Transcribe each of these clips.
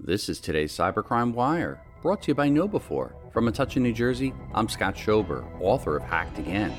This is today's Cybercrime Wire, brought to you by KnowBe4. From Metuchen, New Jersey, I'm Scott Schober, author of Hacked Again.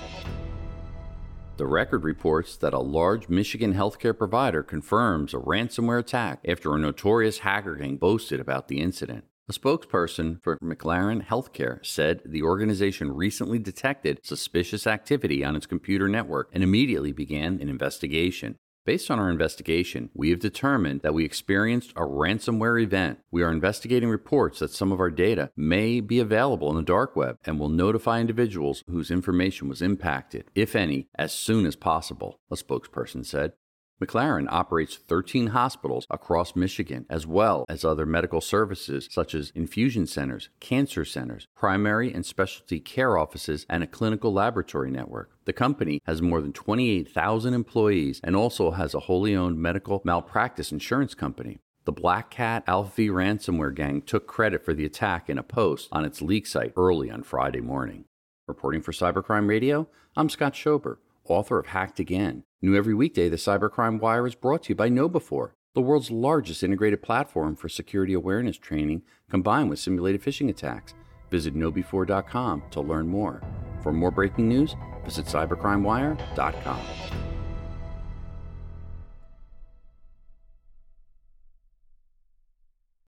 The record reports that a large Michigan healthcare provider confirms a ransomware attack after a notorious hacker gang boasted about the incident. A spokesperson for McLaren Healthcare said the organization recently detected suspicious activity on its computer network and immediately began an investigation. Based on our investigation, we have determined that we experienced a ransomware event. We are investigating reports that some of our data may be available in the dark web and will notify individuals whose information was impacted, if any, as soon as possible, a spokesperson said. McLaren operates 13 hospitals across Michigan, as well as other medical services such as infusion centers, cancer centers, primary and specialty care offices, and a clinical laboratory network. The company has more than 28,000 employees and also has a wholly owned medical malpractice insurance company. The Black Cat Alpha ransomware gang took credit for the attack in a post on its leak site early on Friday morning. Reporting for Cybercrime Radio, I'm Scott Schober, author of Hacked Again. New every weekday, the Cybercrime Wire is brought to you by KnowBe4, the world's largest integrated platform for security awareness training combined with simulated phishing attacks. Visit knowbe4.com to learn more. For more breaking news, visit cybercrimewire.com.